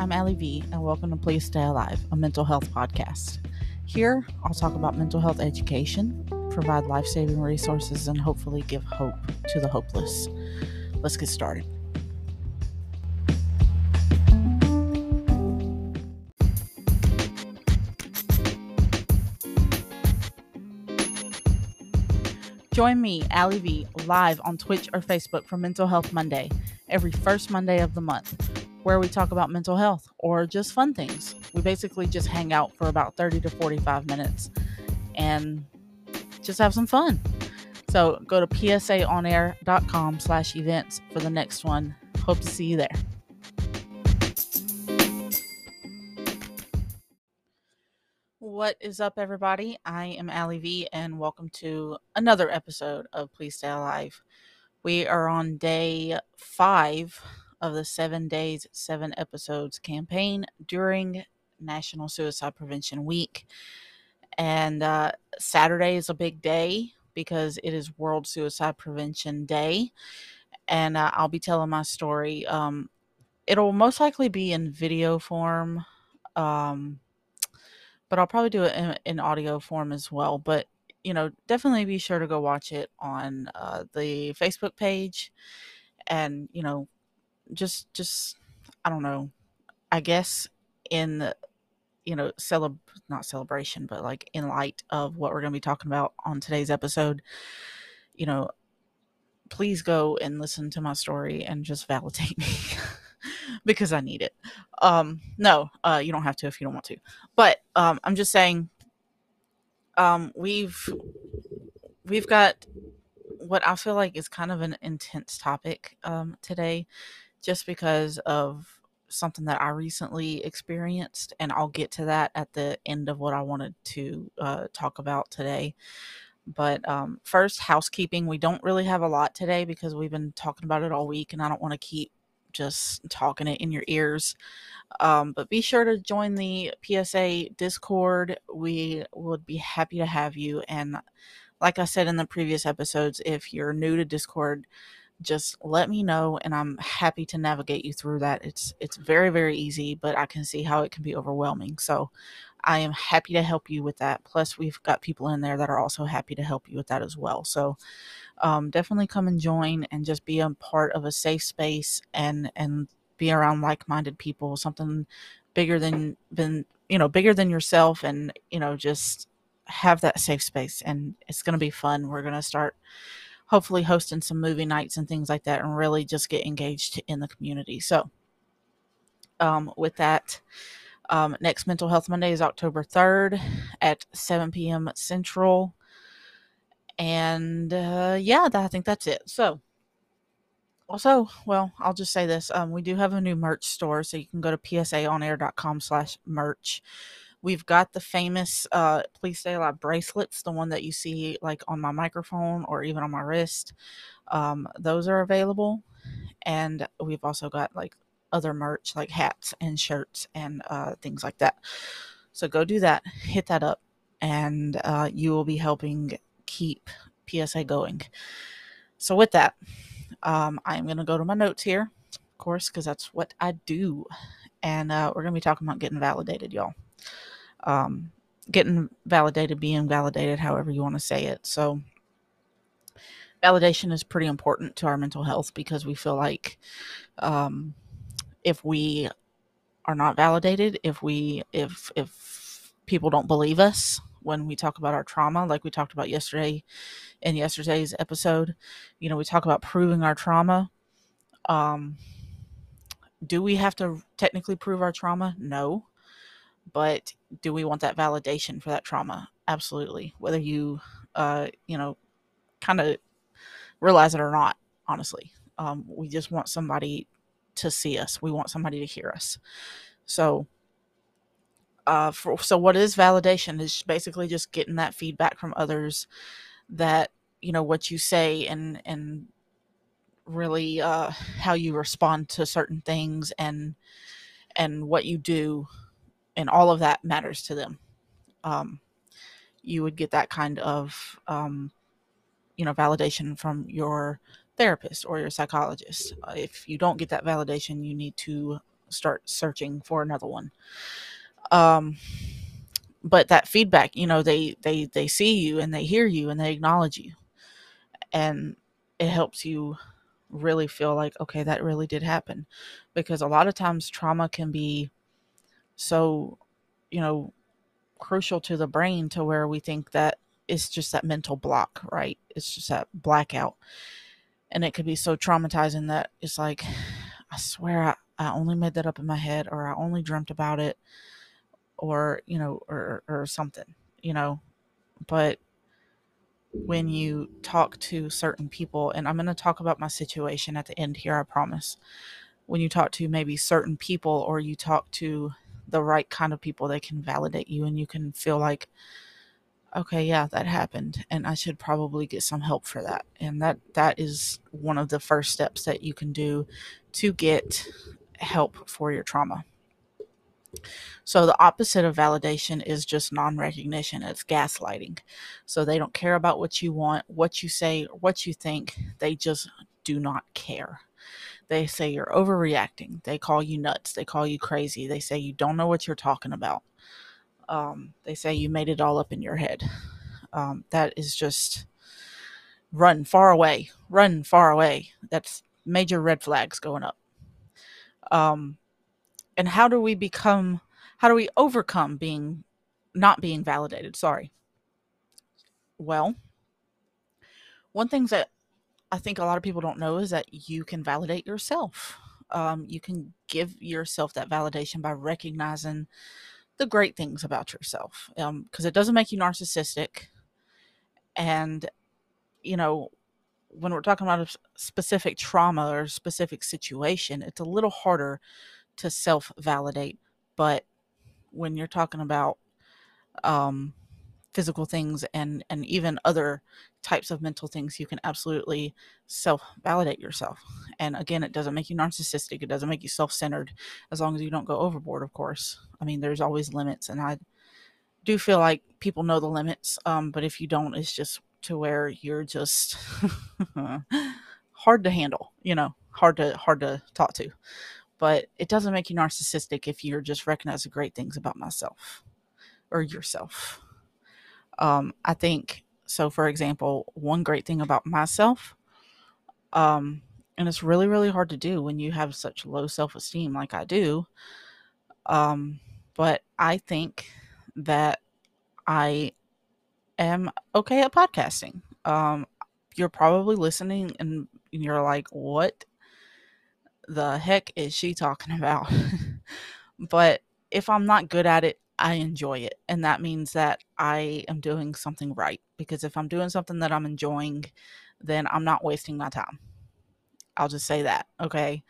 I'm Allie V, and welcome to Please Stay Alive, a mental health podcast. Here, I'll talk about mental health education, provide life saving resources, and hopefully give hope to the hopeless. Let's get started. Join me, Allie V, live on Twitch or Facebook for Mental Health Monday, every first Monday of the month, where we talk about mental health or just fun things. We basically just hang out for about 30 to 45 minutes and just have some fun. So go to psaonair.com slash events for the next one. Hope to see you there. What is up, everybody? I am Allie V, and welcome to another episode of Please Stay Alive. We are on day five of the seven days, seven episodes campaign during National Suicide Prevention Week. And uh, Saturday is a big day because it is World Suicide Prevention Day. And uh, I'll be telling my story. Um, it'll most likely be in video form. Um, but I'll probably do it in, in audio form as well. But you know, definitely be sure to go watch it on uh, the Facebook page, and you know, just just I don't know, I guess in the you know celeb not celebration, but like in light of what we're going to be talking about on today's episode, you know, please go and listen to my story and just validate me. because I need it. Um, no, uh, you don't have to if you don't want to. But um, I'm just saying, um, we've we've got what I feel like is kind of an intense topic um, today, just because of something that I recently experienced, and I'll get to that at the end of what I wanted to uh, talk about today. But um, first, housekeeping. We don't really have a lot today because we've been talking about it all week, and I don't want to keep just talking it in your ears. Um, but be sure to join the PSA Discord. We would be happy to have you. And like I said in the previous episodes, if you're new to Discord, just let me know and I'm happy to navigate you through that. It's it's very very easy, but I can see how it can be overwhelming. So I am happy to help you with that. Plus we've got people in there that are also happy to help you with that as well. So um, definitely come and join and just be a part of a safe space and and be around like-minded people something bigger than than you know bigger than yourself and you know just have that safe space and it's going to be fun we're going to start hopefully hosting some movie nights and things like that and really just get engaged in the community so um, with that um, next mental health monday is october 3rd at 7 p.m central and uh, yeah, that, I think that's it. So, also, well, I'll just say this: um, we do have a new merch store, so you can go to psaonair.com/merch. We've got the famous uh, "Please Stay Alive" bracelets, the one that you see like on my microphone or even on my wrist. Um, those are available, and we've also got like other merch like hats and shirts and uh, things like that. So go do that, hit that up, and uh, you will be helping keep PSA going. So, with that, um, I'm going to go to my notes here, of course, because that's what I do. And uh, we're going to be talking about getting validated, y'all. Um, getting validated, being validated, however you want to say it. So, validation is pretty important to our mental health because we feel like um, if we are not validated, if we if if people don't believe us, when we talk about our trauma, like we talked about yesterday in yesterday's episode. You know, we talk about proving our trauma. Um, do we have to technically prove our trauma? No. But do we want that validation for that trauma? Absolutely. Whether you, uh, you know, kind of realize it or not, honestly. Um, we just want somebody to see us. We want somebody to hear us. So, uh, for, so what is validation is basically just getting that feedback from others that you know what you say and and really uh, how you respond to certain things and and what you do and all of that matters to them. Um, you would get that kind of um, you know validation from your therapist or your psychologist. If you don't get that validation you need to start searching for another one. Um, but that feedback, you know, they they they see you and they hear you and they acknowledge you, and it helps you really feel like okay, that really did happen, because a lot of times trauma can be so, you know, crucial to the brain to where we think that it's just that mental block, right? It's just that blackout. And it could be so traumatizing that it's like, I swear I, I only made that up in my head or I only dreamt about it or, you know, or, or something, you know. But when you talk to certain people, and I'm going to talk about my situation at the end here, I promise. When you talk to maybe certain people or you talk to the right kind of people that can validate you and you can feel like okay yeah that happened and i should probably get some help for that. And that that is one of the first steps that you can do to get help for your trauma. So the opposite of validation is just non-recognition it's gaslighting. So they don't care about what you want what you say what you think they just do not care they say you're overreacting. They call you nuts. They call you crazy. They say you don't know what you're talking about. Um, they say you made it all up in your head. Um, that is just run far away. Run far away. That's major red flags going up. Um, and how do we become? How do we overcome being not being validated? Sorry. Well, one thing that I think a lot of people don't know is that you can validate yourself. Um, you can give yourself that validation by recognizing the great things about yourself because um, it doesn't make you narcissistic. And, you know, when we're talking about a specific trauma or specific situation, it's a little harder to self validate. But when you're talking about um, physical things and and even other types of mental things you can absolutely self validate yourself. And again it doesn't make you narcissistic it doesn't make you self-centered as long as you don't go overboard of course. I mean there's always limits and i do feel like people know the limits um, but if you don't it's just to where you're just hard to handle you know hard to hard to talk to. But it doesn't make you narcissistic if you're just recognizing great things about myself or yourself um, I think so. For example, one great thing about myself, um, and it's really really hard to do when you have such low self esteem like I do. Um, but I think that I am okay at podcasting. Um, you're probably listening and you're like, what the heck is she talking about? but if I'm not good at it, I enjoy it. And that means that I am doing something right. Because if I'm doing something that I'm enjoying, then I'm not wasting my time. I'll just say that. Okay.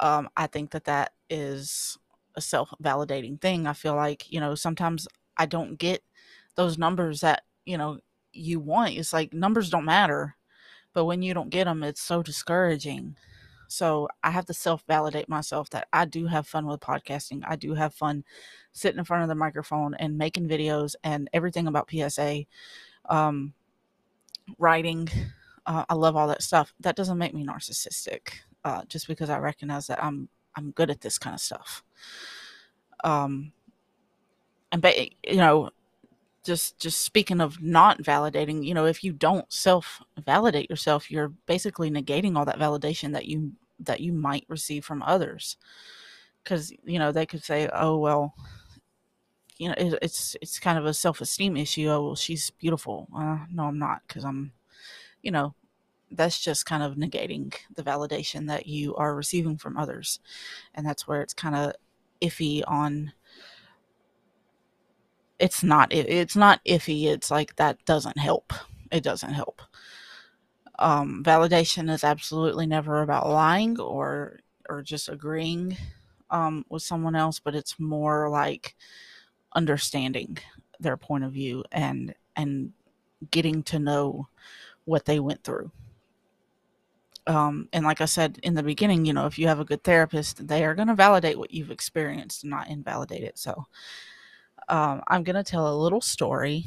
Um, I think that that is a self validating thing. I feel like, you know, sometimes I don't get those numbers that, you know, you want. It's like numbers don't matter. But when you don't get them, it's so discouraging. So I have to self validate myself that I do have fun with podcasting. I do have fun sitting in front of the microphone and making videos and everything about PSA, um, writing. Uh, I love all that stuff. That doesn't make me narcissistic. Uh, just because I recognize that I'm I'm good at this kind of stuff. Um, and but you know, just just speaking of not validating, you know, if you don't self validate yourself, you're basically negating all that validation that you that you might receive from others. Cuz you know, they could say, "Oh, well, you know, it, it's it's kind of a self-esteem issue. Oh, well, she's beautiful." Uh, no, I'm not cuz I'm you know, that's just kind of negating the validation that you are receiving from others. And that's where it's kind of iffy on it's not it's not iffy it's like that doesn't help. It doesn't help. Um, validation is absolutely never about lying or or just agreeing um, with someone else but it's more like understanding their point of view and and getting to know what they went through. Um, and like I said in the beginning, you know, if you have a good therapist, they are going to validate what you've experienced, not invalidate it. So, um, I'm going to tell a little story.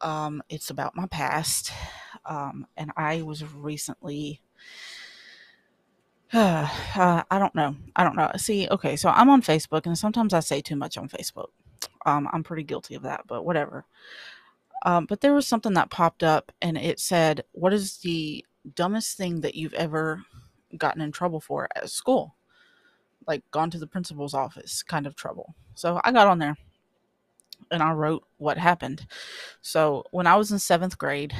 Um, it's about my past. Um, and I was recently uh, I don't know. I don't know. See, okay, so I'm on Facebook, and sometimes I say too much on Facebook. Um, I'm pretty guilty of that, but whatever. Um, but there was something that popped up, and it said, "What is the dumbest thing that you've ever gotten in trouble for at school?" Like gone to the principal's office, kind of trouble. So I got on there, and I wrote what happened. So when I was in seventh grade,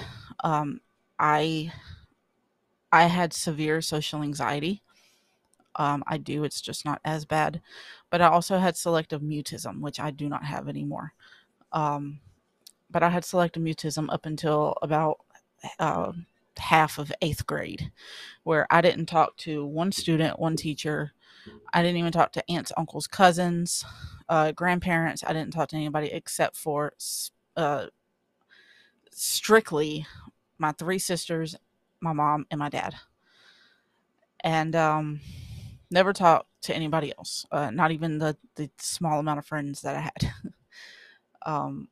um, I I had severe social anxiety. Um, I do, it's just not as bad. But I also had selective mutism, which I do not have anymore. Um, but I had selective mutism up until about uh, half of eighth grade, where I didn't talk to one student, one teacher. I didn't even talk to aunts, uncles, cousins, uh, grandparents. I didn't talk to anybody except for uh, strictly my three sisters, my mom, and my dad. And um, never talked to anybody else, uh, not even the, the small amount of friends that I had. um,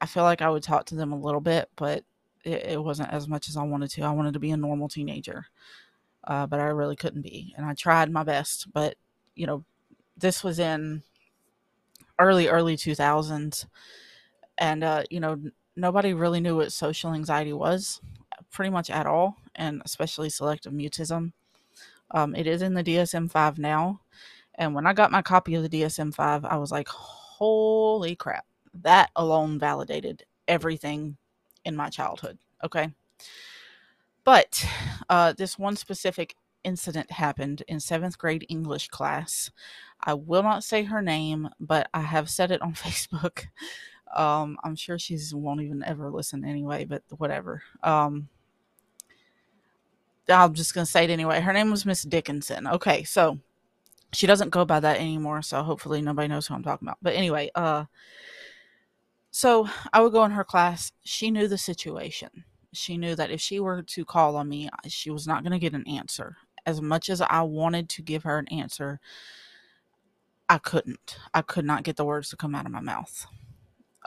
I feel like I would talk to them a little bit, but it, it wasn't as much as I wanted to. I wanted to be a normal teenager, uh, but I really couldn't be. And I tried my best, but you know, this was in early, early 2000s. And, uh, you know, nobody really knew what social anxiety was pretty much at all, and especially selective mutism. Um, it is in the DSM 5 now. And when I got my copy of the DSM 5, I was like, holy crap. That alone validated everything in my childhood. Okay. But uh, this one specific incident happened in seventh grade English class. I will not say her name, but I have said it on Facebook. Um, I'm sure she won't even ever listen anyway, but whatever. Um, I'm just going to say it anyway. Her name was Miss Dickinson. Okay, so she doesn't go by that anymore, so hopefully nobody knows who I'm talking about. But anyway, uh, so I would go in her class. She knew the situation. She knew that if she were to call on me, she was not going to get an answer. As much as I wanted to give her an answer, I couldn't. I could not get the words to come out of my mouth.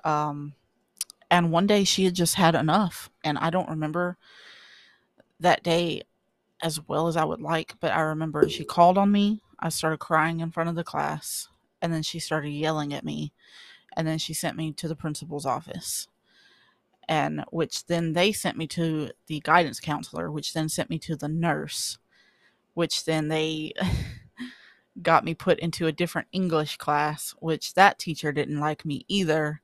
Um, and one day she had just had enough, and I don't remember that day as well as I would like, but I remember she called on me. I started crying in front of the class, and then she started yelling at me, and then she sent me to the principal's office. And which then they sent me to the guidance counselor, which then sent me to the nurse, which then they got me put into a different English class, which that teacher didn't like me either.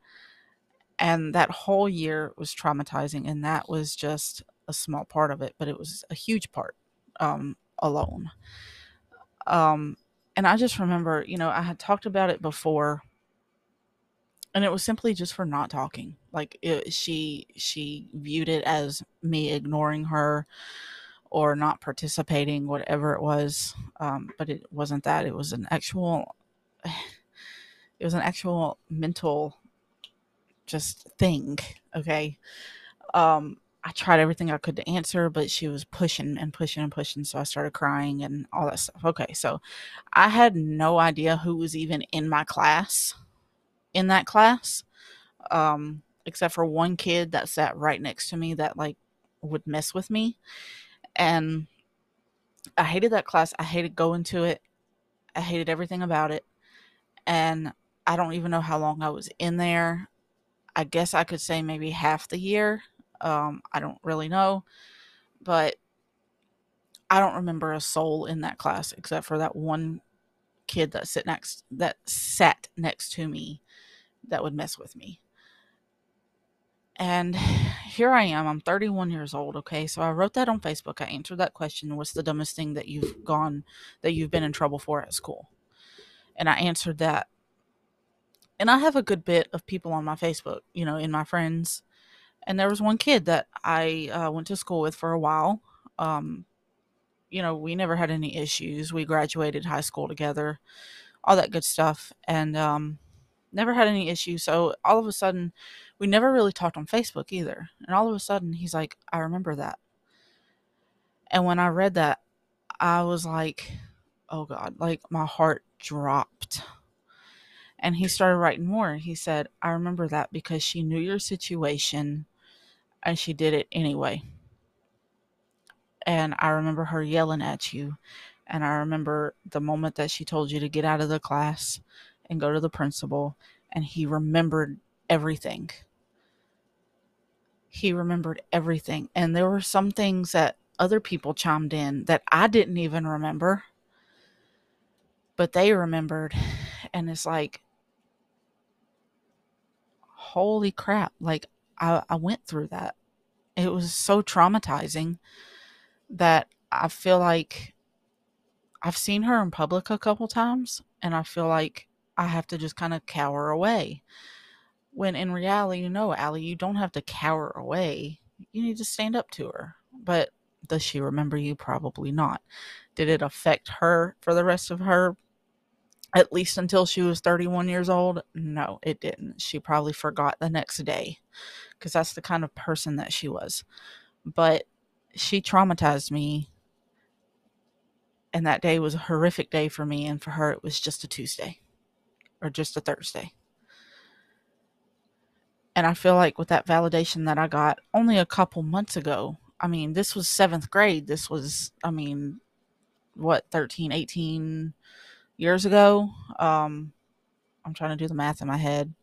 And that whole year was traumatizing, and that was just a small part of it, but it was a huge part um, alone. Um, and I just remember, you know, I had talked about it before, and it was simply just for not talking. Like it, she she viewed it as me ignoring her or not participating, whatever it was. Um, but it wasn't that. It was an actual. It was an actual mental, just thing. Okay. Um, I tried everything I could to answer, but she was pushing and pushing and pushing. So I started crying and all that stuff. Okay. So I had no idea who was even in my class, in that class, um, except for one kid that sat right next to me that like would mess with me. And I hated that class. I hated going to it. I hated everything about it. And I don't even know how long I was in there. I guess I could say maybe half the year um, I don't really know, but I don't remember a soul in that class except for that one kid that sit next that sat next to me that would mess with me. And here I am. I'm 31 years old. Okay, so I wrote that on Facebook. I answered that question. What's the dumbest thing that you've gone that you've been in trouble for at school? And I answered that. And I have a good bit of people on my Facebook, you know, in my friends and there was one kid that I uh, went to school with for a while. Um, you know, we never had any issues. We graduated high school together, all that good stuff, and um, never had any issues. So all of a sudden, we never really talked on Facebook either. And all of a sudden, he's like, "I remember that." And when I read that, I was like, "Oh God!" Like my heart dropped. And he started writing more. He said, I remember that because she knew your situation and she did it anyway. And I remember her yelling at you And I remember the moment that she told you to get out of the class and go to the principal, and he remembered everything. He remembered everything. And there were some things that other people chimed in that I didn't even remember, but they remembered. And it's like, holy crap. Like, I, I went through that. It was so traumatizing that I feel like I've seen her in public a couple times, and I feel like I have to just kind of cower away. When in reality, you know, Allie, you don't have to cower away. You need to stand up to her. But does she remember you? Probably not. Did it affect her for the rest of her, at least until she was 31 years old? No, it didn't. She probably forgot the next day because that's the kind of person that she was. But she traumatized me. And that day was a horrific day for me. And for her, it was just a Tuesday or just a Thursday. And I feel like with that validation that I got only a couple months ago, I mean, this was seventh grade. This was, I mean, what, 13, 18 years ago? Um, I'm trying to do the math in my head.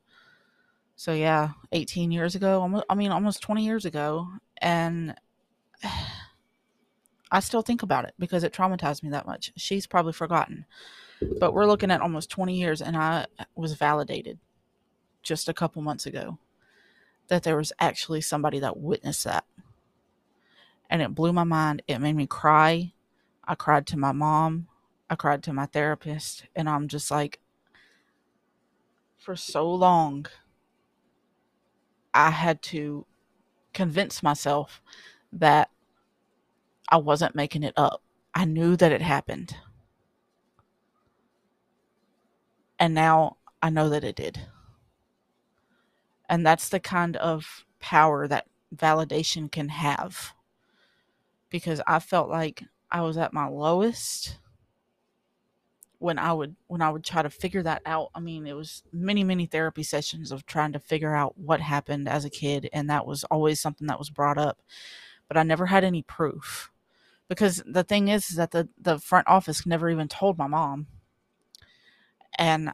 So yeah, 18 years ago, almost, I mean, almost 20 years ago. And I still think about it because it traumatized me that much. She's probably forgotten. But we're looking at almost 20 years, and I was validated just a couple months ago that there was actually somebody that witnessed that. And it blew my mind. It made me cry. I cried to my mom. I cried to my therapist. And I'm just like, for so long, I had to convince myself that I wasn't making it up. I knew that it happened. And now I know that it did. And that's the kind of power that validation can have. Because I felt like I was at my lowest when I would when I would try to figure that out. I mean, it was many many therapy sessions of trying to figure out what happened as a kid and that was always something that was brought up. But I never had any proof because the thing is, is that the the front office never even told my mom and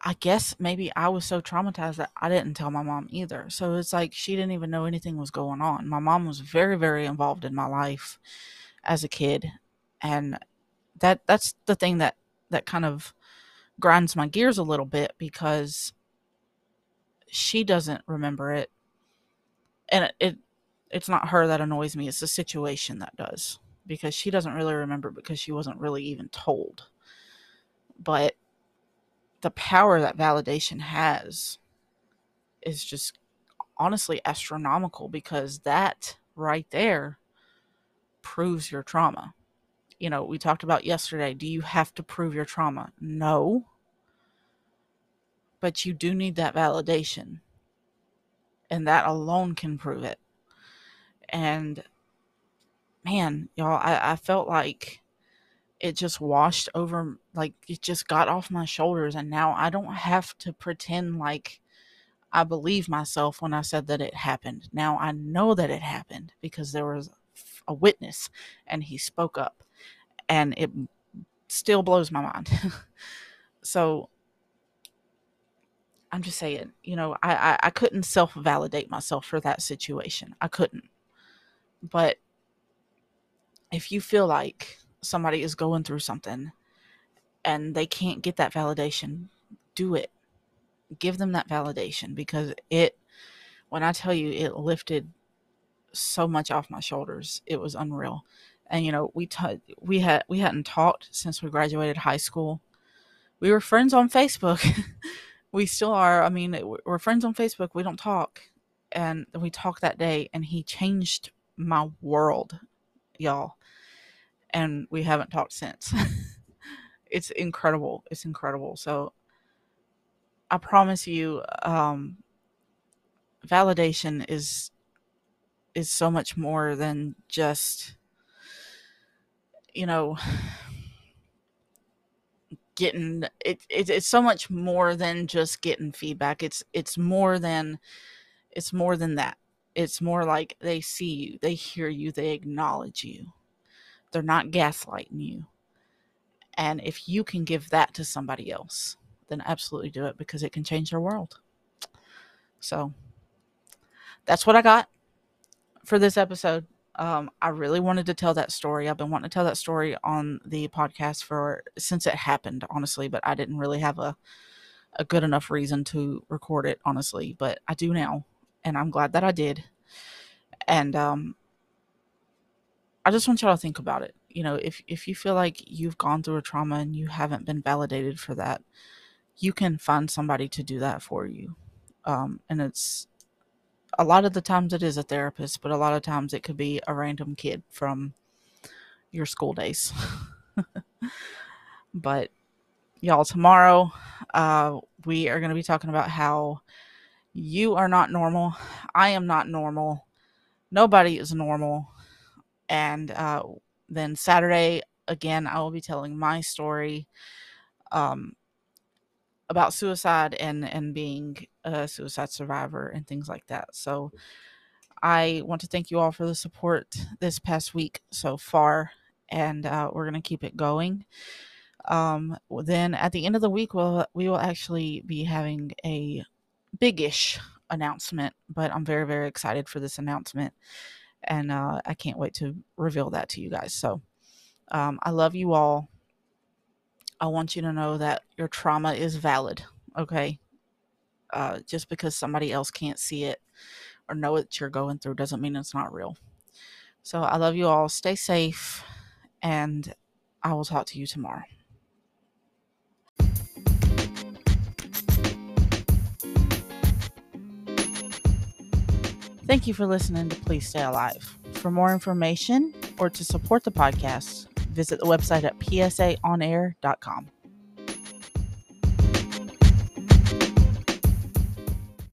I guess maybe I was so traumatized that I didn't tell my mom either. So it's like she didn't even know anything was going on. My mom was very very involved in my life as a kid and that that's the thing that that kind of grinds my gears a little bit because she doesn't remember it and it, it it's not her that annoys me, it's the situation that does. Because she doesn't really remember because she wasn't really even told. But the power that validation has is just honestly astronomical because that right there proves your trauma. You know, we talked about yesterday. Do you have to prove your trauma? No. But you do need that validation. And that alone can prove it and man, y'all, I, I felt like it just washed over, like it just got off my shoulders, and now I don't have to pretend like I believe myself when I said that it happened. Now I know that it happened because there was a witness and he spoke up, and it still blows my mind. so I'm just saying, you know, I, I, I couldn't self validate myself for that situation. I couldn't. But if you feel like somebody is going through something and they can't get that validation, do it. Give them that validation because it, when I tell you, it lifted so much off my shoulders. It was unreal. And you know, we t- we had we hadn't talked since we graduated high school. We were friends on Facebook. we still are. I mean, we're friends on Facebook. We don't talk. And we talked that day and he changed my world, y'all. And we haven't talked since. it's incredible. It's incredible. So I promise you, um, validation is is so much more than just you know getting it, it it's so much more than just getting feedback it's it's more than it's more than that it's more like they see you, they hear you, they acknowledge you. They're not gaslighting you. And if you can give that to somebody else, then absolutely do it because it can change their world. So that's what I got for this episode. Um, I really wanted to tell that story. I've been wanting to tell that story on the podcast for since it happened, honestly, but I didn't really have a a good enough reason to record it, honestly. But I do now, and I'm glad that I did. And um, I just want y'all to think about it. You know, if if you feel like you've gone through a trauma and you haven't been validated for that, you can find somebody to do that for you. Um, and it's a lot of the times it is a therapist, but a lot of times it could be a random kid from your school days. but y'all, tomorrow uh, we are going to be talking about how you are not normal. I am not normal. Nobody is normal. And uh, then Saturday, again, I will be telling my story. Um, about suicide and and being a suicide survivor and things like that. So I want to thank you all for the support this past week so far, and uh, we're gonna keep it going. Um, then at the end of the week, we'll we will actually be having a biggish announcement, but I'm very very excited for this announcement, and uh, I can't wait to reveal that to you guys. So um, I love you all. I want you to know that your trauma is valid, okay? Uh, just because somebody else can't see it or know what you're going through doesn't mean it's not real. So I love you all. Stay safe, and I will talk to you tomorrow. Thank you for listening to Please Stay Alive. For more information or to support the podcast, visit the website at psaonair.com.